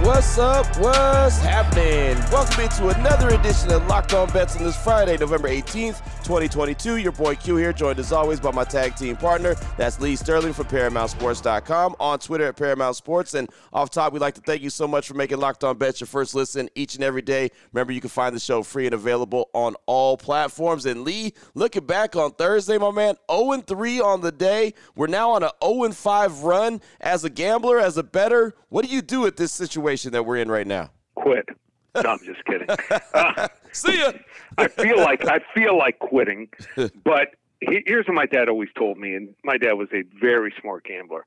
What's up? What's happening? Welcome into another edition of Locked On Bets on this Friday, November 18th, 2022. Your boy Q here, joined as always by my tag team partner. That's Lee Sterling from ParamountSports.com on Twitter at Paramount Sports. And off top, we'd like to thank you so much for making Locked On Bets your first listen each and every day. Remember, you can find the show free and available on all platforms. And Lee, looking back on Thursday, my man, 0 3 on the day. We're now on a 0 5 run as a gambler, as a better, What do you do at this situation that we're in right now? Quit. No, I'm just kidding. Uh, See ya. I feel like I feel like quitting, but here's what my dad always told me, and my dad was a very smart gambler.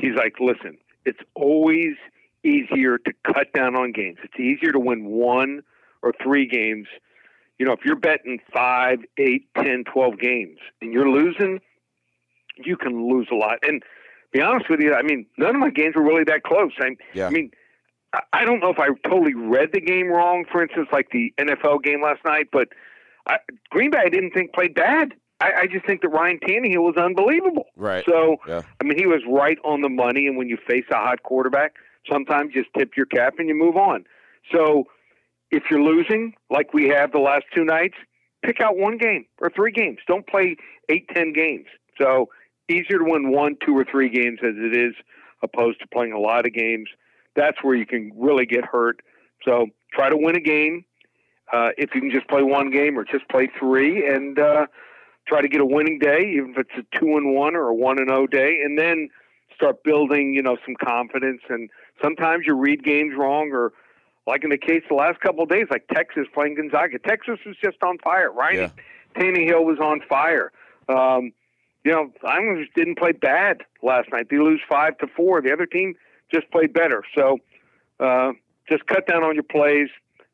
He's like, listen, it's always easier to cut down on games. It's easier to win one or three games. You know, if you're betting five, eight, ten, twelve games and you're losing, you can lose a lot. And be honest with you, I mean, none of my games were really that close. I, yeah. I mean, I don't know if I totally read the game wrong. For instance, like the NFL game last night, but I, Green Bay I didn't think played bad. I, I just think that Ryan Tannehill was unbelievable. Right. So, yeah. I mean, he was right on the money. And when you face a hot quarterback, sometimes just tip your cap and you move on. So, if you're losing like we have the last two nights, pick out one game or three games. Don't play eight, ten games. So easier to win one, two, or three games as it is opposed to playing a lot of games. That's where you can really get hurt. So try to win a game. Uh, if you can just play one game or just play three, and uh, try to get a winning day, even if it's a two and one or a one and oh day, and then start building, you know, some confidence. And sometimes you read games wrong, or like in the case the last couple of days, like Texas playing Gonzaga. Texas was just on fire. Ryan yeah. Tannehill was on fire. Um, you know, Islanders didn't play bad last night. They lose five to four. The other team just play better. So uh, just cut down on your plays.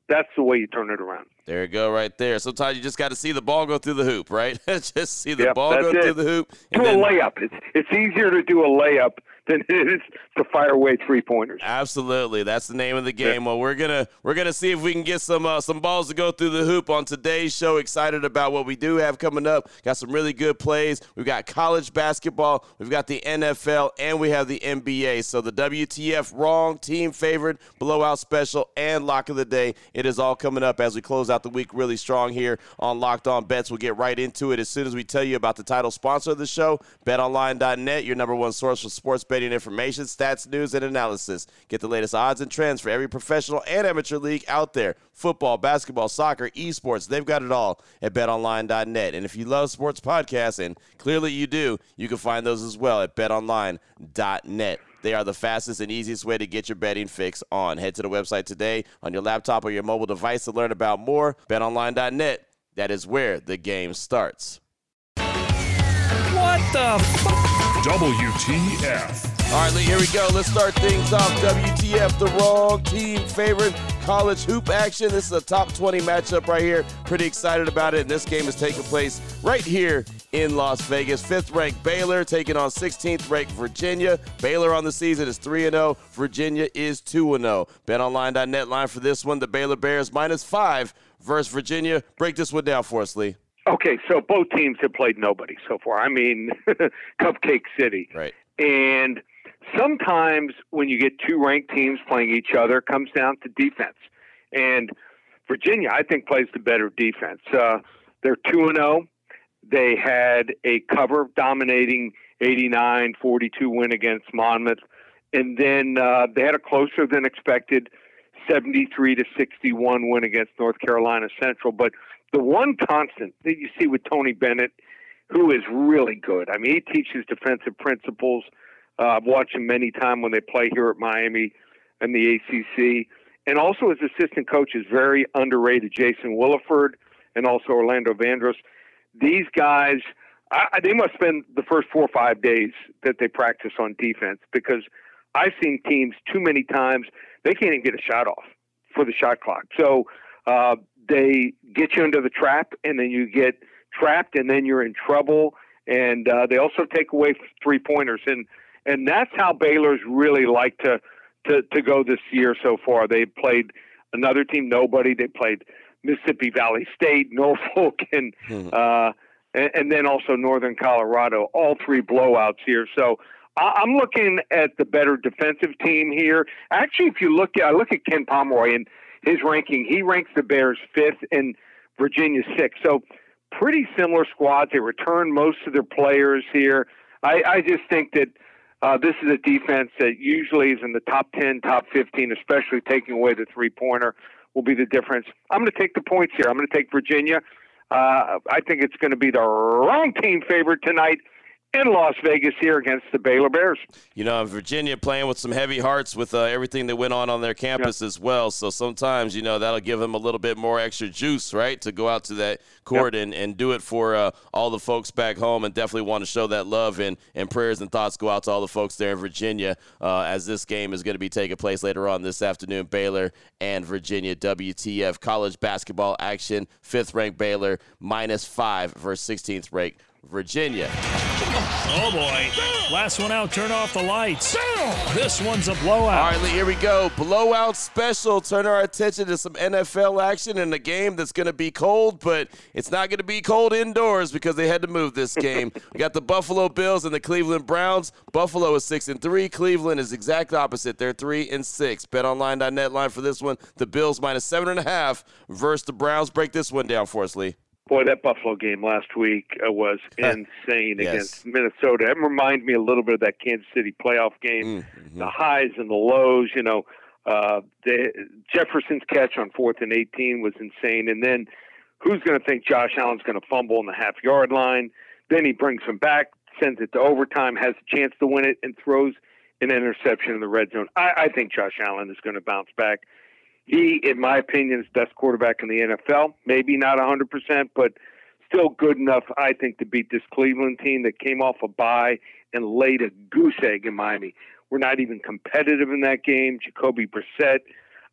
That's the way you turn it around. There you go, right there. Sometimes you just got to see the ball go through the hoop, right? just see the yep, ball go it. through the hoop. Do then... a layup. It's it's easier to do a layup than it is to fire away three pointers. Absolutely, that's the name of the game. Yeah. Well, we're gonna we're gonna see if we can get some uh, some balls to go through the hoop on today's show. Excited about what we do have coming up. Got some really good plays. We've got college basketball. We've got the NFL, and we have the NBA. So the WTF wrong team favorite blowout special and lock of the day. It is all coming up as we close out the week really strong here on Locked On Bets. We'll get right into it as soon as we tell you about the title sponsor of the show, BetOnline.net, your number one source for sports betting betting information, stats, news, and analysis. Get the latest odds and trends for every professional and amateur league out there football, basketball, soccer, esports. They've got it all at betonline.net. And if you love sports podcasts, and clearly you do, you can find those as well at betonline.net. They are the fastest and easiest way to get your betting fix on. Head to the website today on your laptop or your mobile device to learn about more. BetOnline.net. That is where the game starts. What the f- WTF. All right, Lee, here we go. Let's start things off. WTF, the wrong team favorite college hoop action. This is a top 20 matchup right here. Pretty excited about it. And this game is taking place right here in Las Vegas. Fifth ranked Baylor taking on 16th ranked Virginia. Baylor on the season is 3 0. Virginia is 2 0. BetOnline.net line for this one. The Baylor Bears minus five versus Virginia. Break this one down for us, Lee. Okay, so both teams have played nobody so far. I mean, Cupcake City. Right. And sometimes when you get two ranked teams playing each other, it comes down to defense. And Virginia, I think, plays the better defense. Uh, they're 2 and 0. They had a cover dominating 89 42 win against Monmouth. And then uh, they had a closer than expected 73 to 61 win against North Carolina Central. But the one constant that you see with Tony Bennett, who is really good, I mean, he teaches defensive principles. Uh, I've watched him many times when they play here at Miami and the ACC. And also his assistant coach is very underrated, Jason Williford and also Orlando Vandross. These guys, I, they must spend the first four or five days that they practice on defense because I've seen teams too many times they can't even get a shot off for the shot clock. So uh, they get you into the trap, and then you get trapped, and then you're in trouble. And uh, they also take away three pointers. And and that's how Baylor's really like to to to go this year so far. They played another team, nobody. They played Mississippi Valley State, Norfolk, and mm-hmm. uh, and, and, then also Northern Colorado. All three blowouts here. So I'm looking at the better defensive team here. Actually, if you look at I look at Ken Pomeroy and his ranking, he ranks the Bears fifth and Virginia sixth. So pretty similar squads. They return most of their players here. I, I just think that uh, this is a defense that usually is in the top 10, top 15, especially taking away the three pointer will be the difference. I'm going to take the points here. I'm going to take Virginia. Uh, I think it's going to be the wrong team favorite tonight in Las Vegas here against the Baylor Bears. You know, Virginia playing with some heavy hearts with uh, everything that went on on their campus yep. as well. So sometimes, you know, that'll give them a little bit more extra juice, right, to go out to that court yep. and, and do it for uh, all the folks back home and definitely want to show that love and, and prayers and thoughts go out to all the folks there in Virginia uh, as this game is going to be taking place later on this afternoon. Baylor and Virginia WTF college basketball action. Fifth ranked Baylor minus five versus 16th ranked Virginia. Oh boy. Last one out, turn off the lights. This one's a blowout. All right, Lee, here we go. Blowout special. Turn our attention to some NFL action in a game that's going to be cold, but it's not going to be cold indoors because they had to move this game. we got the Buffalo Bills and the Cleveland Browns. Buffalo is 6 and 3. Cleveland is exact opposite. They're 3 and 6. BetOnline.net line for this one. The Bills minus 7.5 versus the Browns. Break this one down for us, Lee. Boy, that Buffalo game last week uh, was insane yes. against Minnesota. It reminded me a little bit of that Kansas City playoff game. Mm-hmm. The highs and the lows, you know. Uh, the, Jefferson's catch on fourth and 18 was insane. And then who's going to think Josh Allen's going to fumble on the half yard line? Then he brings him back, sends it to overtime, has a chance to win it, and throws an interception in the red zone. I, I think Josh Allen is going to bounce back he, in my opinion, is best quarterback in the NFL. Maybe not 100%, but still good enough, I think, to beat this Cleveland team that came off a bye and laid a goose egg in Miami. We're not even competitive in that game. Jacoby Brissett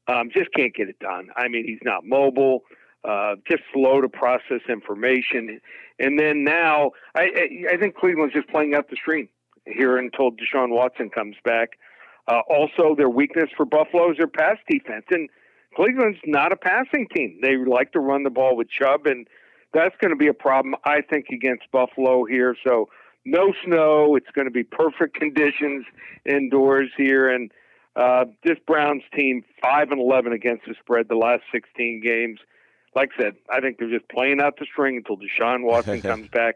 um, just can't get it done. I mean, he's not mobile, uh, just slow to process information. And then now, I, I, think Cleveland's just playing out the stream here until Deshaun Watson comes back. Uh, also, their weakness for Buffalo is their pass defense. And Cleveland's not a passing team. They like to run the ball with Chubb, and that's going to be a problem, I think, against Buffalo here. So no snow. It's going to be perfect conditions indoors here, and uh, this Browns team five and eleven against the spread the last sixteen games. Like I said, I think they're just playing out the string until Deshaun Watson comes back.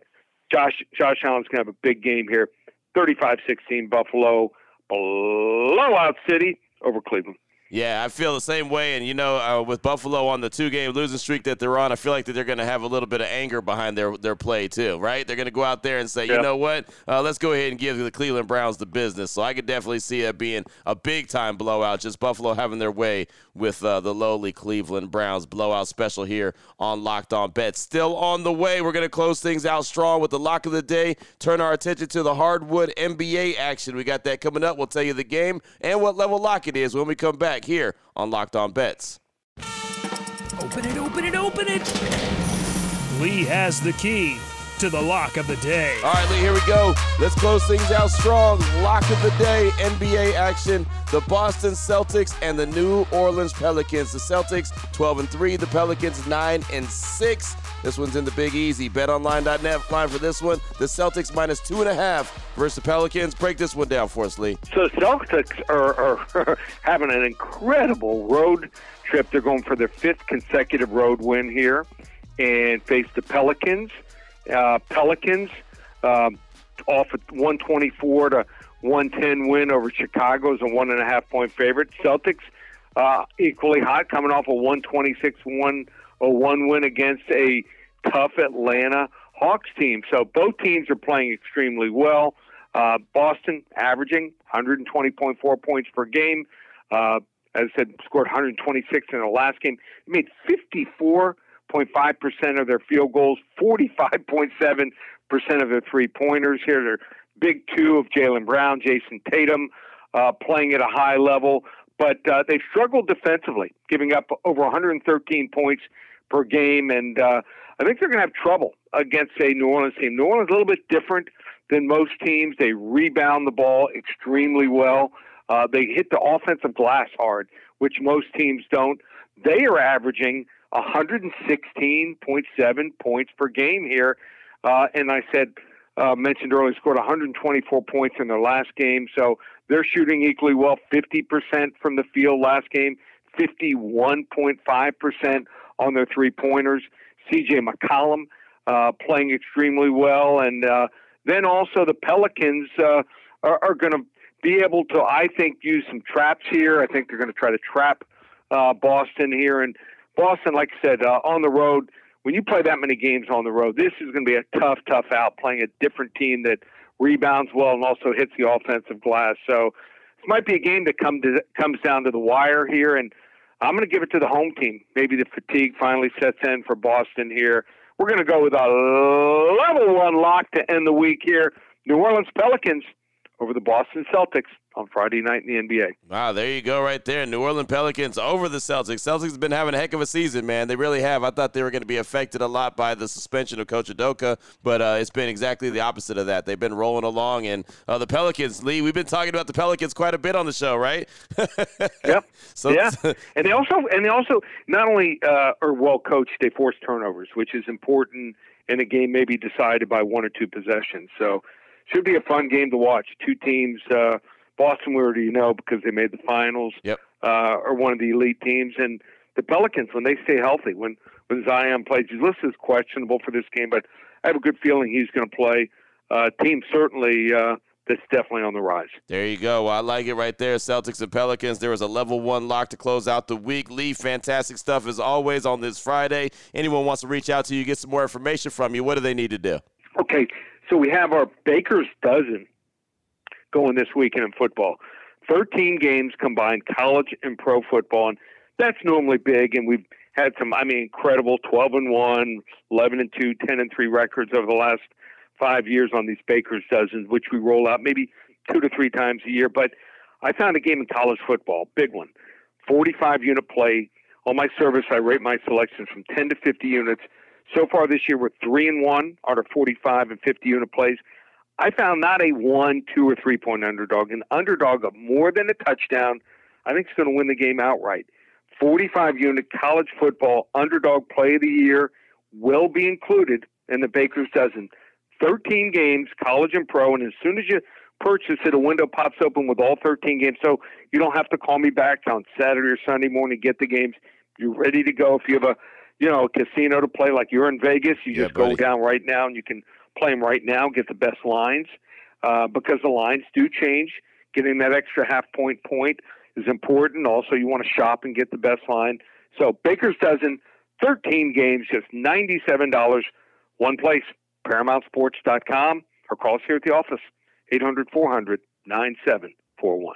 Josh Josh Allen's going to have a big game here. 35-16 Buffalo blowout city over Cleveland. Yeah, I feel the same way. And, you know, uh, with Buffalo on the two game losing streak that they're on, I feel like that they're going to have a little bit of anger behind their, their play, too, right? They're going to go out there and say, yep. you know what, uh, let's go ahead and give the Cleveland Browns the business. So I could definitely see it being a big time blowout, just Buffalo having their way with uh, the lowly Cleveland Browns blowout special here on Locked On Bets. Still on the way. We're going to close things out strong with the lock of the day. Turn our attention to the hardwood NBA action. We got that coming up. We'll tell you the game and what level lock it is when we come back here on Locked On Bets. Open it, open it, open it. Lee has the key to the lock of the day. All right, Lee, here we go. Let's close things out strong. Lock of the day, NBA action. The Boston Celtics and the New Orleans Pelicans. The Celtics 12 and 3, the Pelicans 9 and 6. This one's in the Big Easy. BetOnline.net line for this one. The Celtics minus two and a half versus the Pelicans. Break this one down for us, Lee. So Celtics are, are having an incredible road trip. They're going for their fifth consecutive road win here and face the Pelicans. Uh, Pelicans um, off a 124 to 110 win over Chicago as a one and a half point favorite. Celtics uh, equally hot, coming off a 126 1 a one win against a tough Atlanta Hawks team. So both teams are playing extremely well. Uh, Boston averaging 120.4 points per game. Uh, as I said, scored 126 in the last game. Made 54.5% of their field goals, 45.7% of their three pointers. Here, they're big two of Jaylen Brown, Jayson Tatum uh, playing at a high level. But uh, they've struggled defensively, giving up over 113 points per game, and uh, I think they're going to have trouble against a New Orleans team. New Orleans is a little bit different than most teams. They rebound the ball extremely well. Uh, they hit the offensive glass hard, which most teams don't. They are averaging 116.7 points per game here. Uh, and I said, uh, mentioned earlier, scored 124 points in their last game. So they're shooting equally well, 50% from the field last game, 51.5% on their three pointers. CJ McCollum uh, playing extremely well. And uh, then also the Pelicans uh, are, are going to be able to, I think, use some traps here. I think they're going to try to trap uh, Boston here. And Boston, like I said, uh, on the road, when you play that many games on the road, this is going to be a tough, tough out playing a different team that rebounds well and also hits the offensive glass. So this might be a game that come to, comes down to the wire here. And I'm going to give it to the home team. Maybe the fatigue finally sets in for Boston here. We're going to go with a level one lock to end the week here. New Orleans Pelicans over the Boston Celtics on Friday night in the NBA. Wow, there you go, right there. New Orleans Pelicans over the Celtics. Celtics have been having a heck of a season, man. They really have. I thought they were going to be affected a lot by the suspension of Coach Udoka, but uh, it's been exactly the opposite of that. They've been rolling along, and uh, the Pelicans, Lee, we've been talking about the Pelicans quite a bit on the show, right? yep. So, yeah, and they also and they also not only uh, are well coached, they force turnovers, which is important in a game maybe decided by one or two possessions. So should be a fun game to watch. Two teams. Uh, Boston, we already you know because they made the finals. Yep. Uh, are one of the elite teams, and the Pelicans when they stay healthy. When when Zion plays, list is questionable for this game, but I have a good feeling he's going to play. Uh, team certainly. Uh, that's definitely on the rise. There you go. I like it right there. Celtics and Pelicans. There was a level one lock to close out the week. Lee, fantastic stuff as always on this Friday. Anyone wants to reach out to you, get some more information from you, what do they need to do? Okay, so we have our Baker's dozen going this weekend in football. 13 games combined, college and pro football, and that's normally big. And we've had some, I mean, incredible 12 and 1, 11 and 2, 10 and 3 records over the last five years on these Baker's dozens, which we roll out maybe two to three times a year. But I found a game in college football, big one, 45 unit play. On my service, I rate my selections from 10 to 50 units. So far this year, we're three and one out of 45 and 50 unit plays. I found not a one, two, or three point underdog, an underdog of more than a touchdown. I think it's going to win the game outright. 45 unit college football underdog play of the year will be included in the Baker's dozen. 13 games, college and pro, and as soon as you purchase it, a window pops open with all 13 games. So you don't have to call me back on Saturday or Sunday morning, get the games. You're ready to go. If you have a you know, a casino to play like you're in Vegas, you just yeah, go down right now and you can play them right now, get the best lines uh, because the lines do change. Getting that extra half point point is important. Also, you want to shop and get the best line. So Baker's dozen, 13 games, just $97. One place, ParamountSports.com, or call us here at the office, 800 400 9741.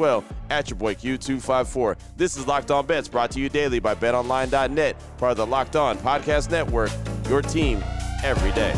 well at your boy Q254. This is Locked On Bets brought to you daily by betonline.net, part of the Locked On Podcast Network, your team every day.